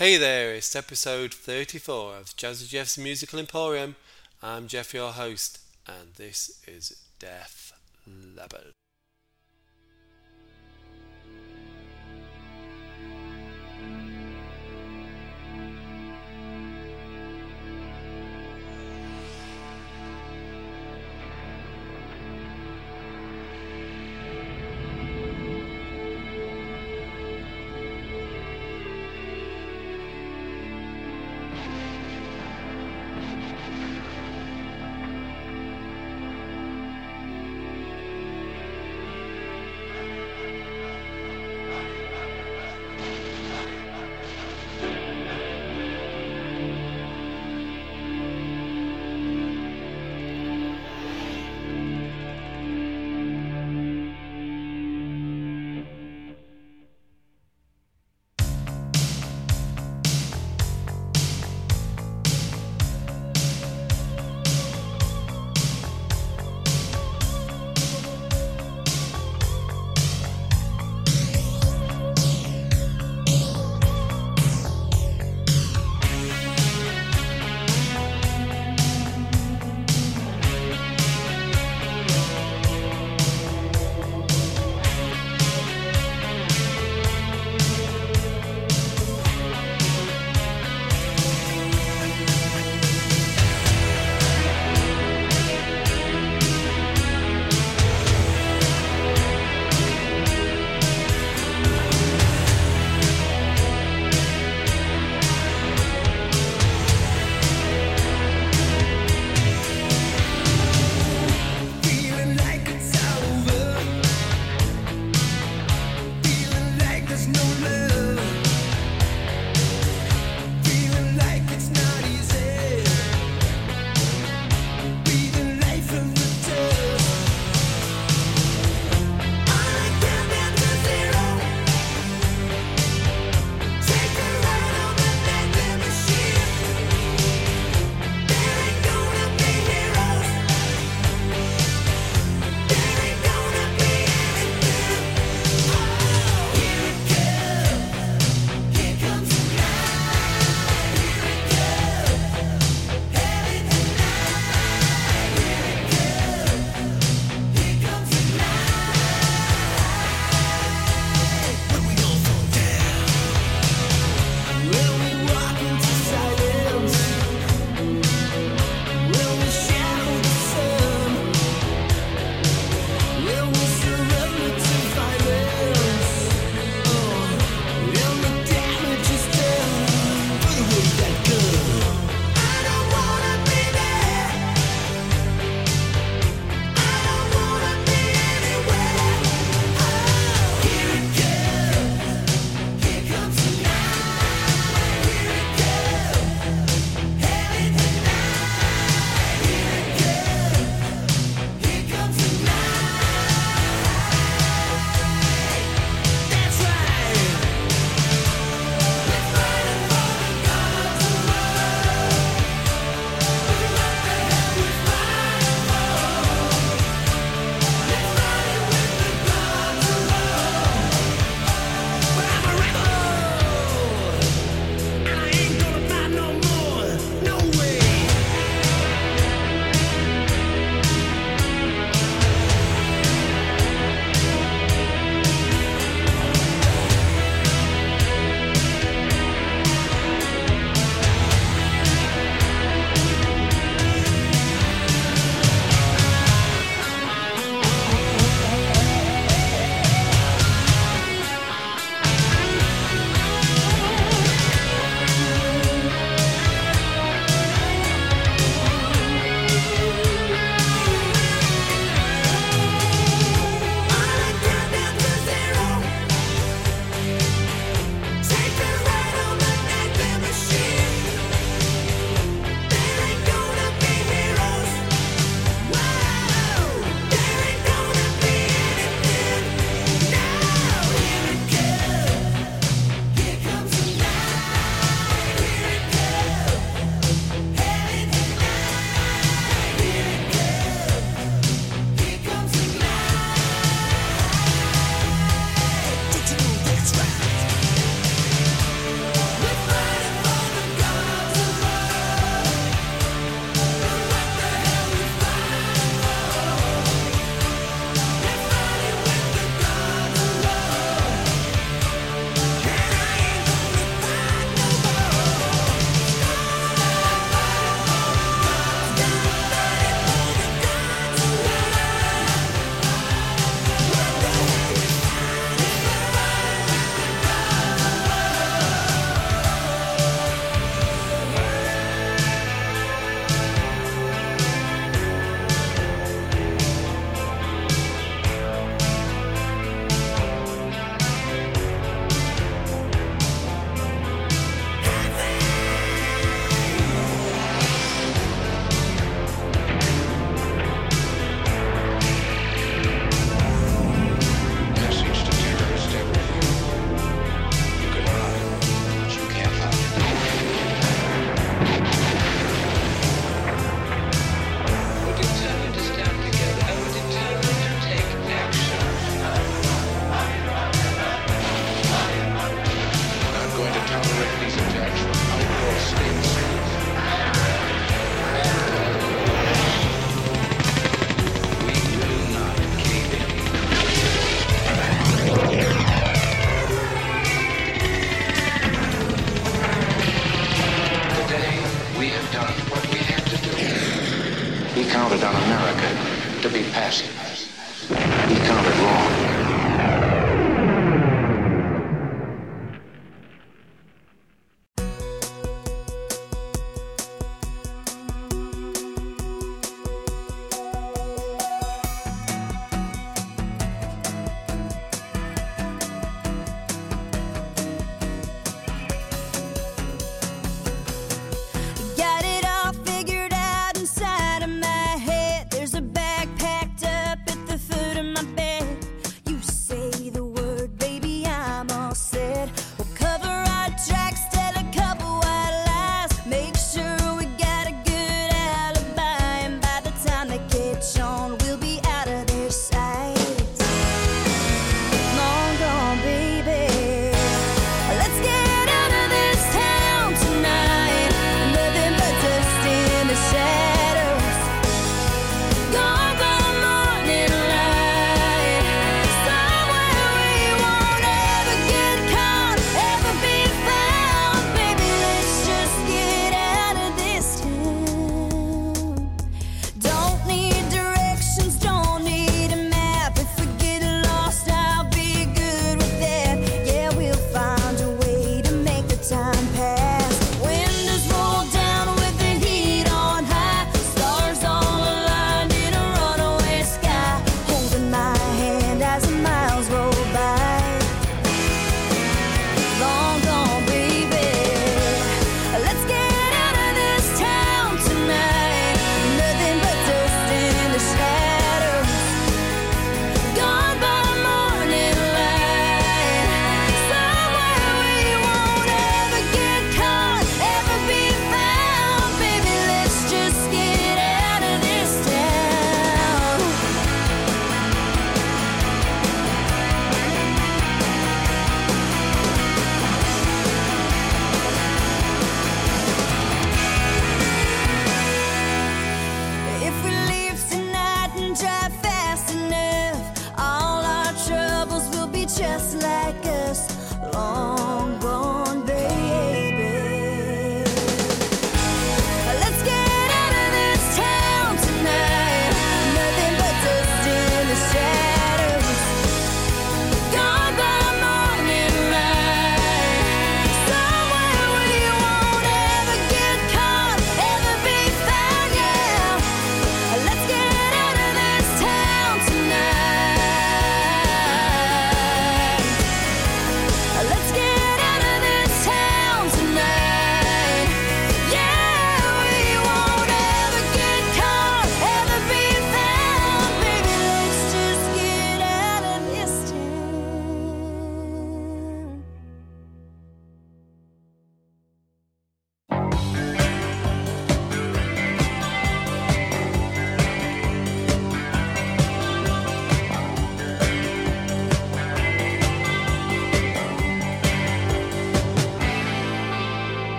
Hey there, it's episode 34 of Jazzy Jeff's Musical Emporium. I'm Jeff, your host, and this is Def Leppard.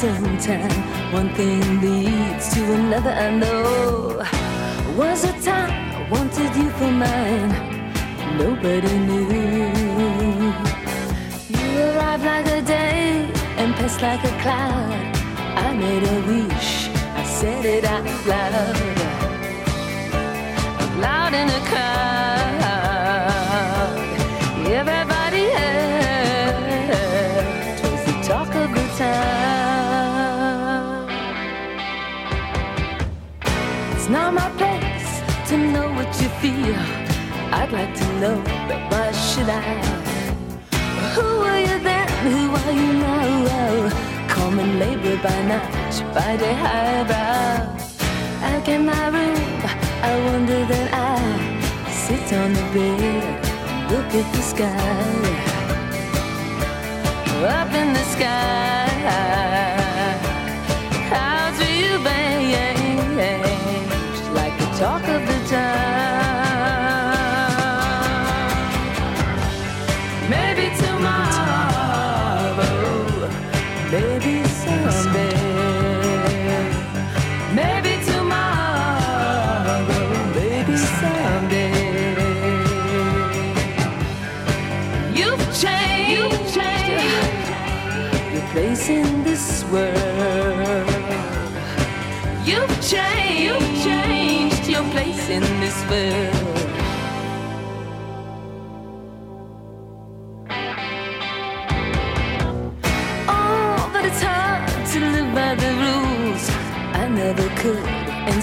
Sometime. One thing leads to another, I know. Was a time I wanted you for mine. Nobody knew. You arrived like a day and passed like a cloud. I made a wish, I said it out loud. Out loud in a crowd. Feel. I'd like to know, but why should I? Who were you then? Who are you now? Well common labor by night, by day highbrow. I get my room, I wonder that I sit on the bed, look at the sky. Up in the sky.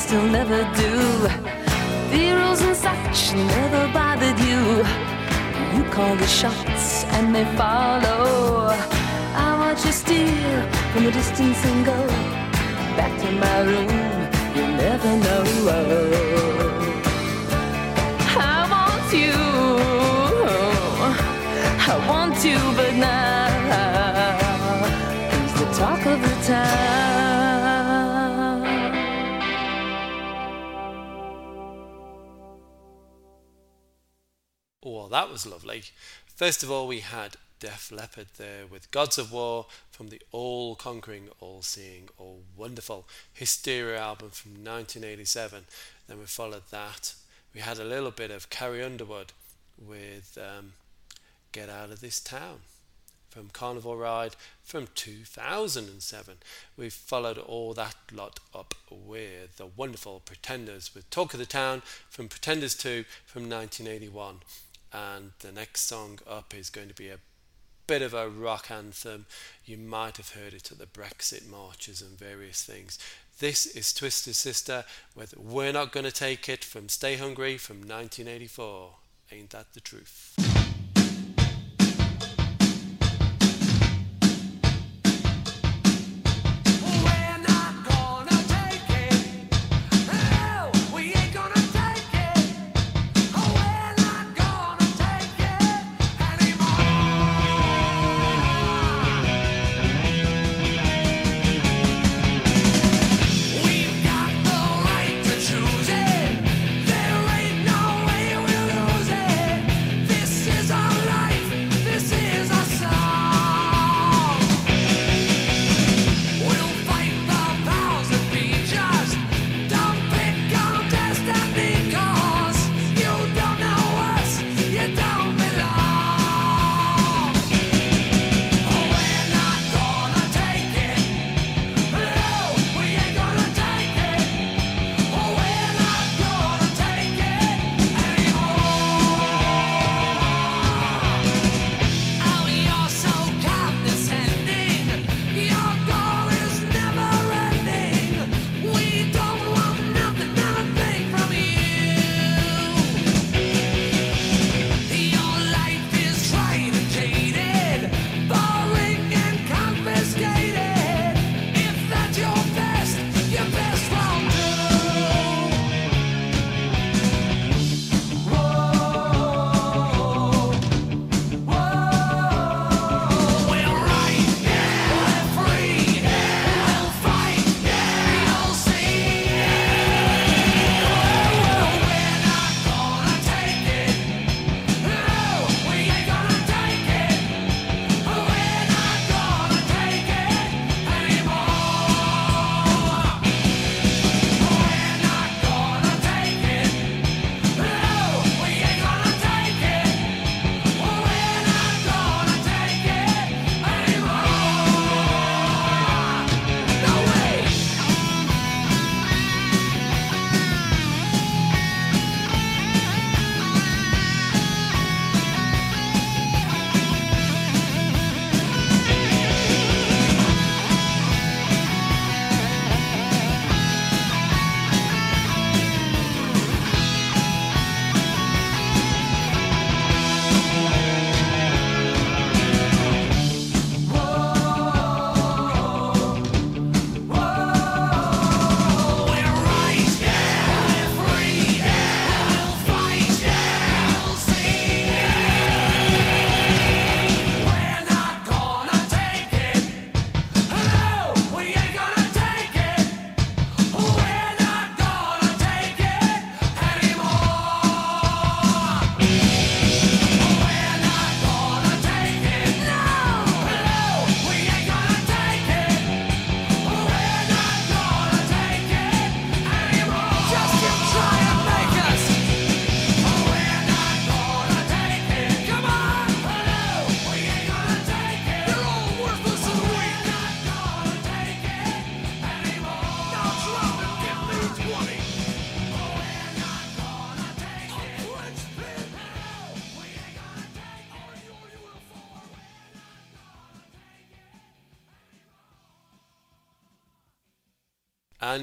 Still never do. The rules and such never bothered you. You call the shots and they follow. I watch you steal from a distance and go back to my room. Never know. I want you. I want you, but now the talk of the town. Oh that was lovely. First of all, we had Def Leppard there with Gods of War from the all conquering, all seeing, all wonderful Hysteria album from 1987. Then we followed that. We had a little bit of Carrie Underwood with um, Get Out of This Town from Carnival Ride from 2007. We followed all that lot up with the wonderful Pretenders with Talk of the Town from Pretenders 2 from 1981 and the next song up is going to be a bit of a rock anthem. You might have heard it at the Brexit marches and various things. This is Twisted Sister with We're Not Gonna Take It from Stay Hungry from 1984. Ain't that the truth?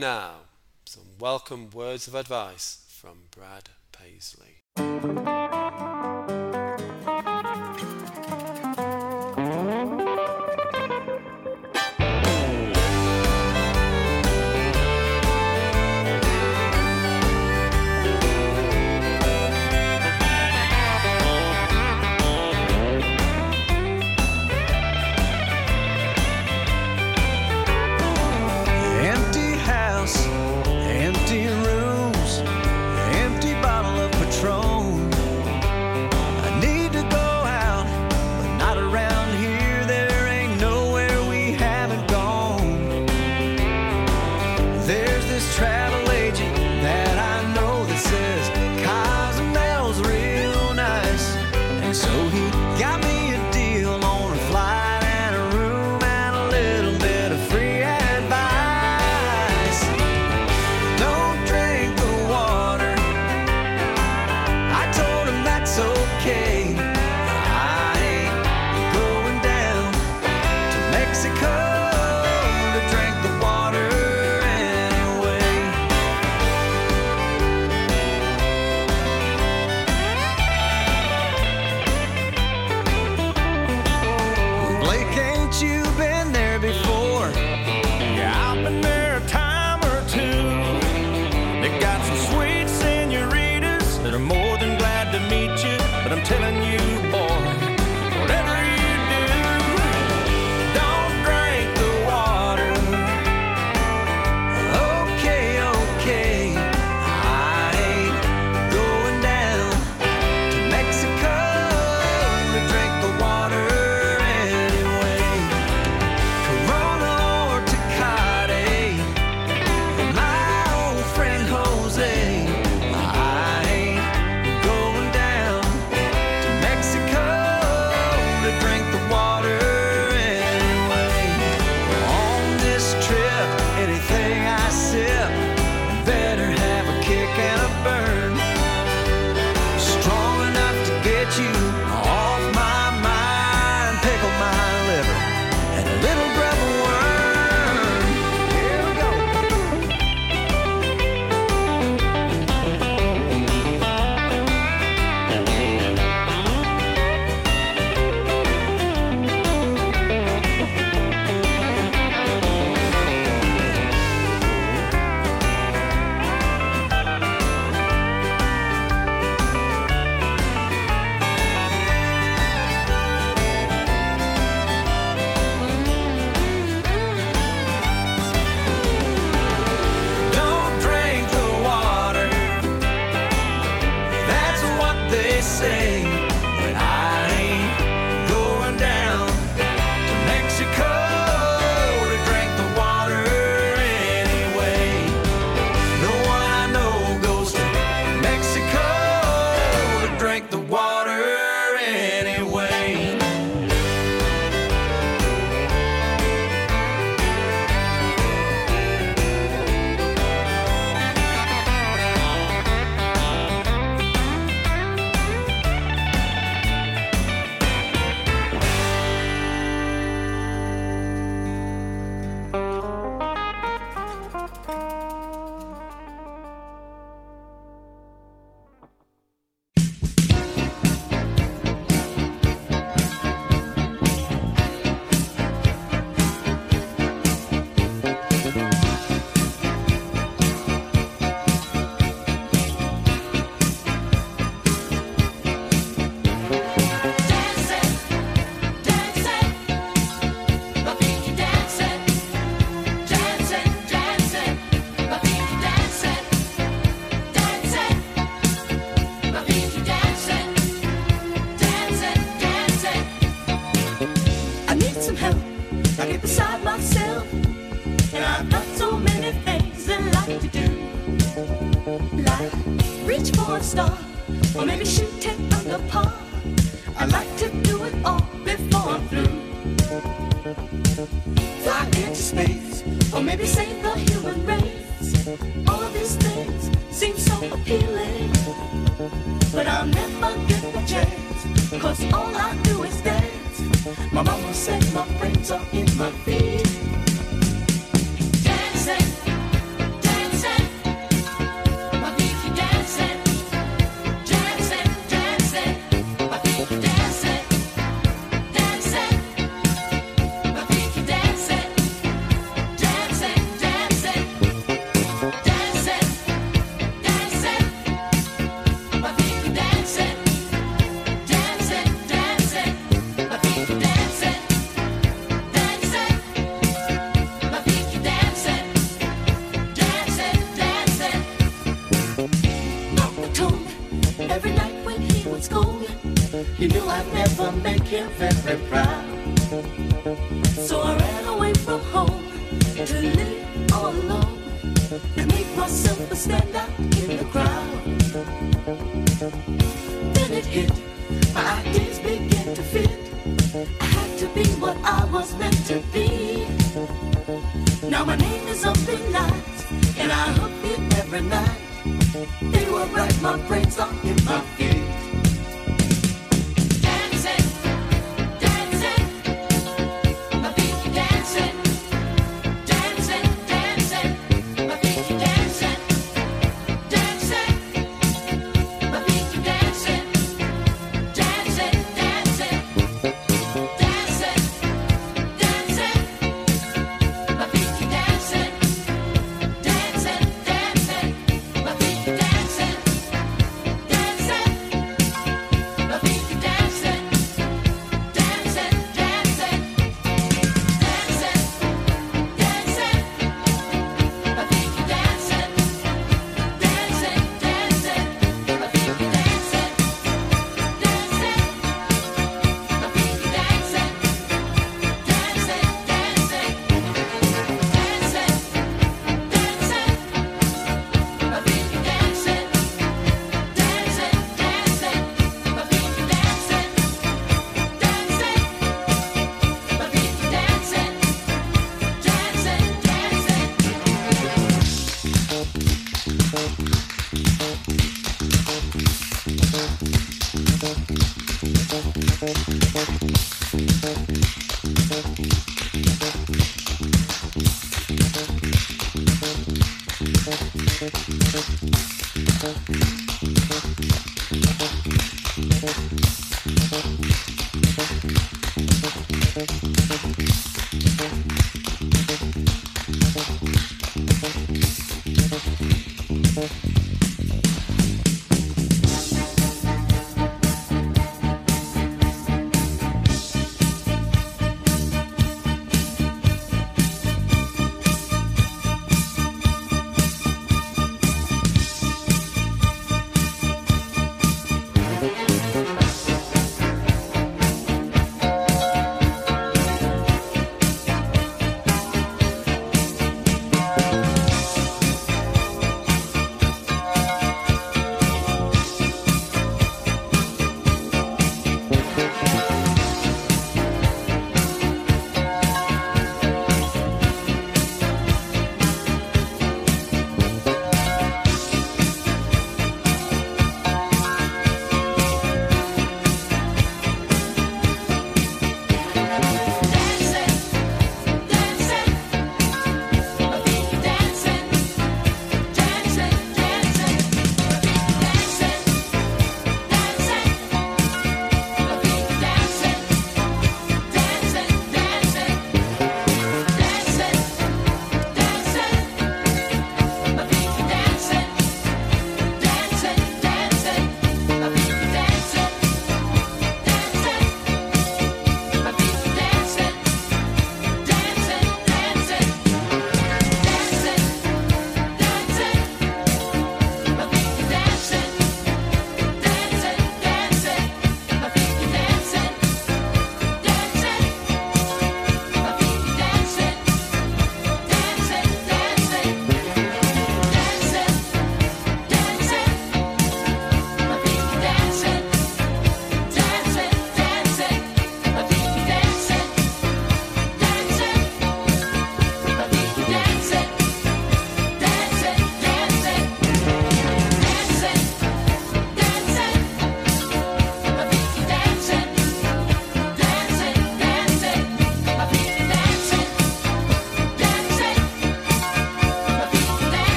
Now, some welcome words of advice from Brad Paisley.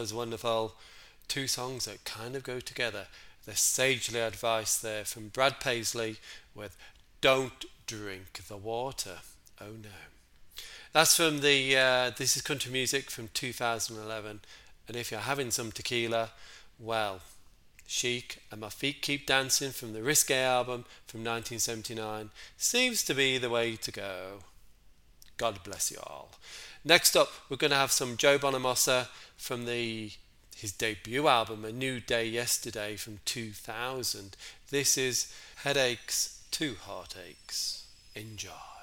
was wonderful. Two songs that kind of go together. The sagely advice there from Brad Paisley with Don't Drink the Water. Oh no. That's from the uh, This is Country Music from 2011. And if you're having some tequila, well, Chic and My Feet Keep Dancing from the Risque album from 1979 seems to be the way to go. God bless you all. Next up, we're going to have some Joe Bonamassa from the his debut album, A New Day Yesterday from 2000. This is Headaches to Heartaches. Enjoy.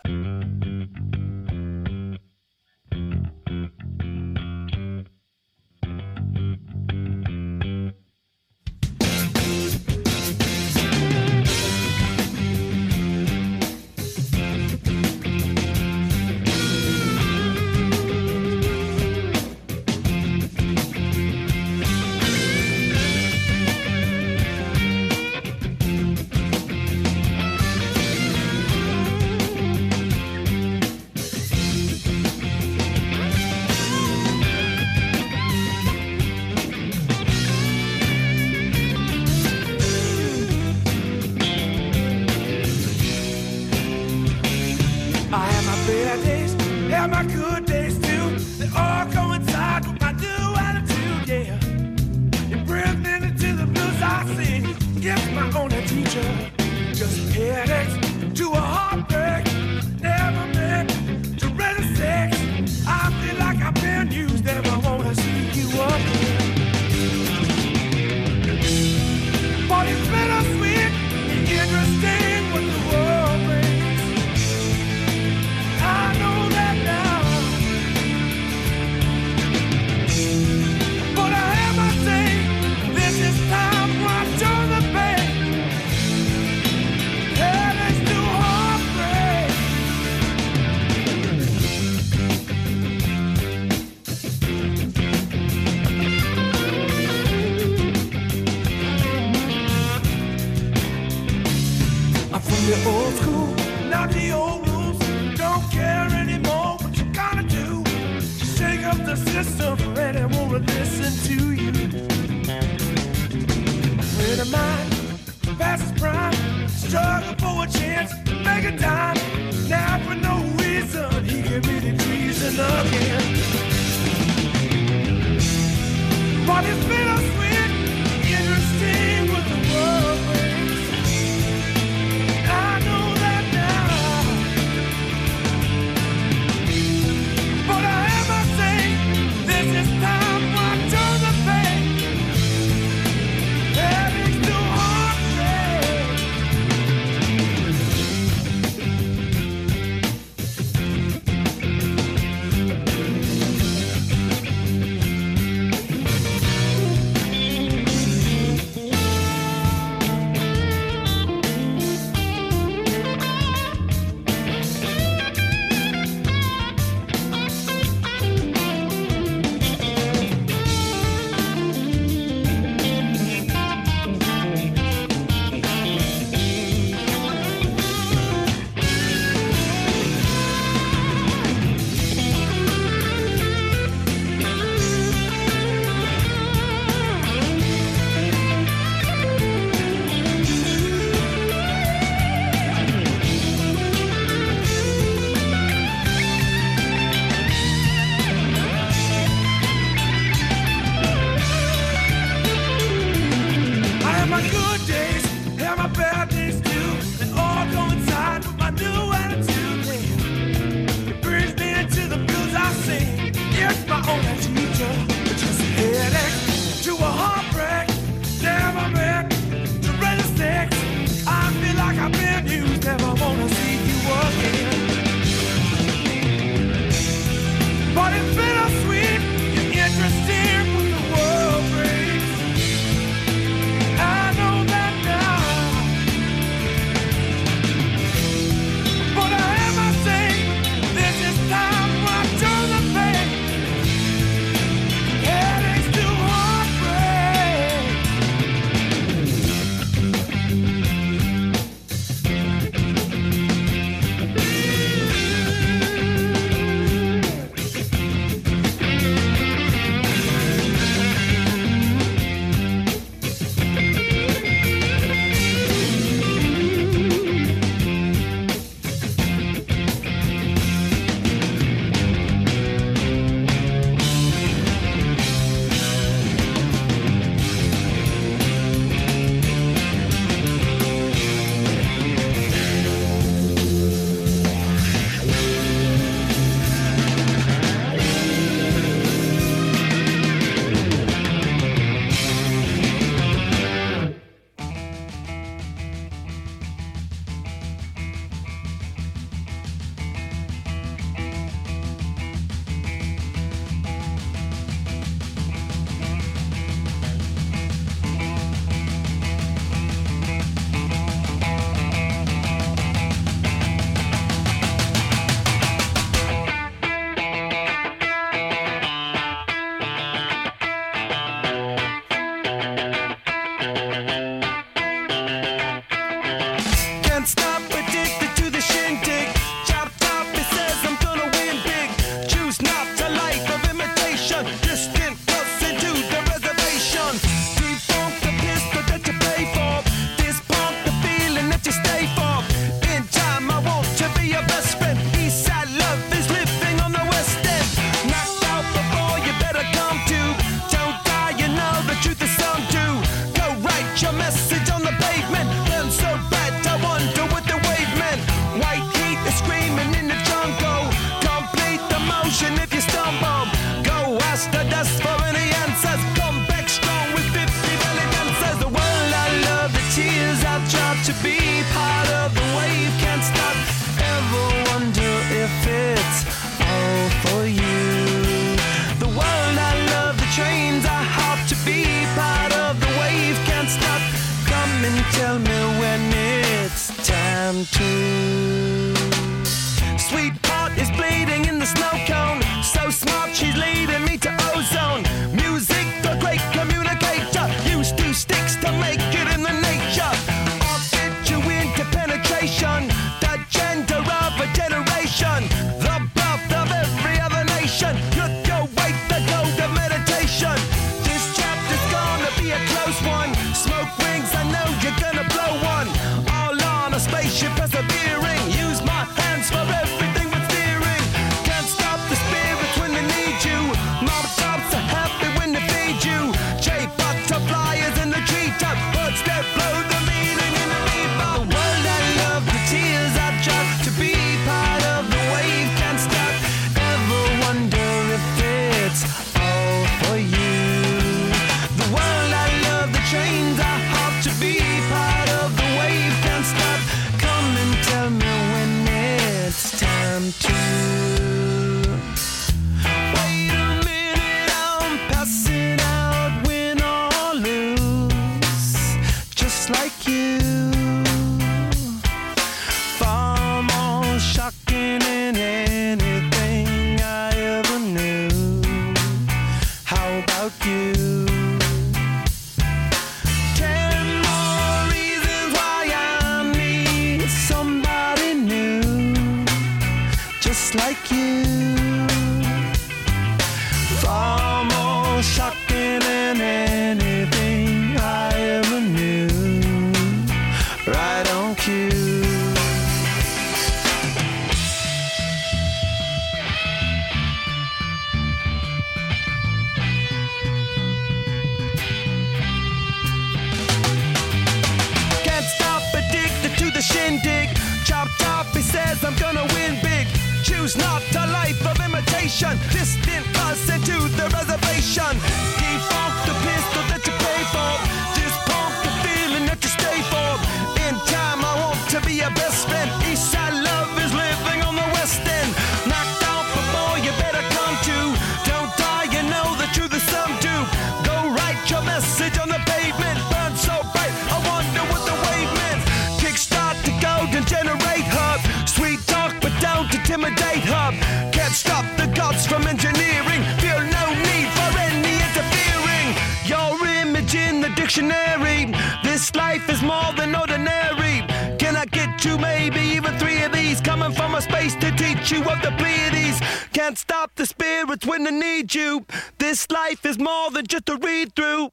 Of the Pleiades. Can't stop the spirits when they need you. This life is more than just a read through.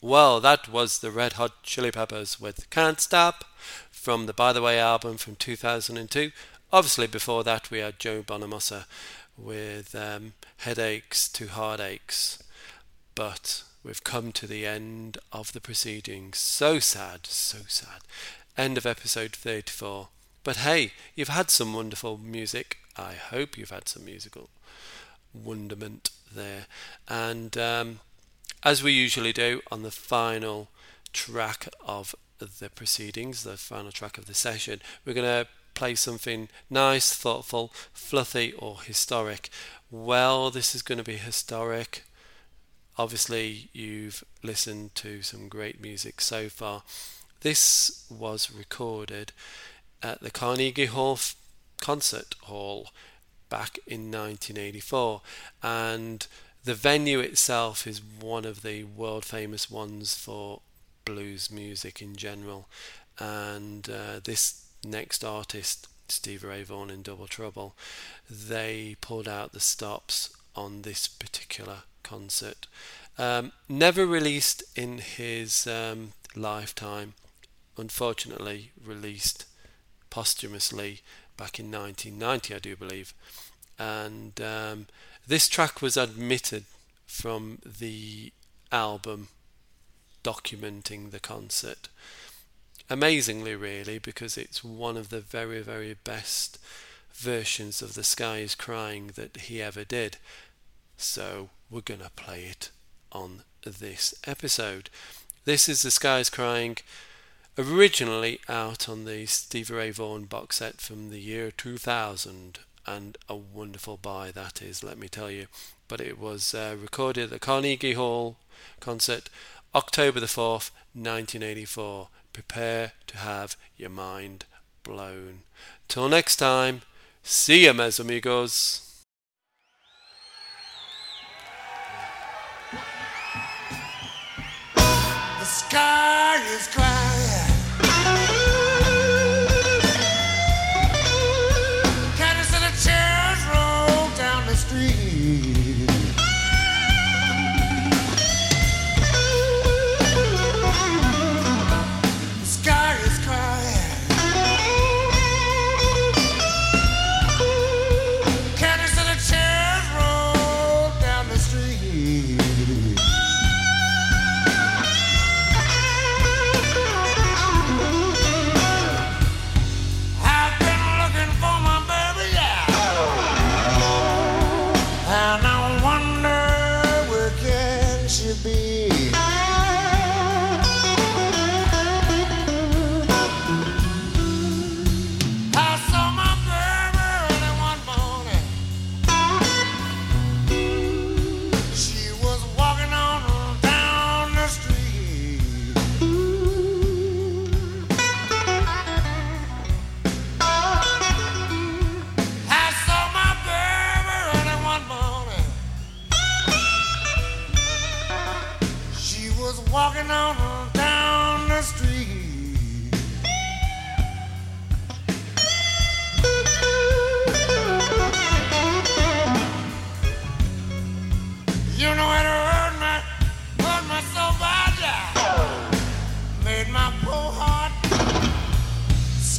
Well, that was the Red Hot Chili Peppers with Can't Stop from the By the Way album from 2002. Obviously, before that, we had Joe Bonamassa with um, Headaches to Heartaches. But we've come to the end of the proceedings. So sad, so sad. End of episode 34. But hey, you've had some wonderful music. I hope you've had some musical wonderment there. And um, as we usually do on the final track of the proceedings, the final track of the session, we're going to play something nice, thoughtful, fluffy, or historic. Well, this is going to be historic. Obviously, you've listened to some great music so far. This was recorded at the Carnegie Hall Concert Hall back in 1984, and the venue itself is one of the world famous ones for blues music in general. And uh, this next artist, Stevie Ray Vaughan in Double Trouble, they pulled out the stops on this particular concert. Um, never released in his um, lifetime, unfortunately, released posthumously back in 1990, I do believe. And um, this track was admitted from the album documenting the concert. Amazingly, really, because it's one of the very, very best versions of The Sky is Crying that he ever did. So we're going to play it on this episode. This is The Sky is Crying Originally out on the Stevie Ray Vaughan box set from the year 2000, and a wonderful buy that is, let me tell you. But it was uh, recorded at the Carnegie Hall concert October the 4th, 1984. Prepare to have your mind blown. Till next time, see ya, mes amigos. The sky is crying.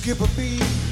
Skip a beat.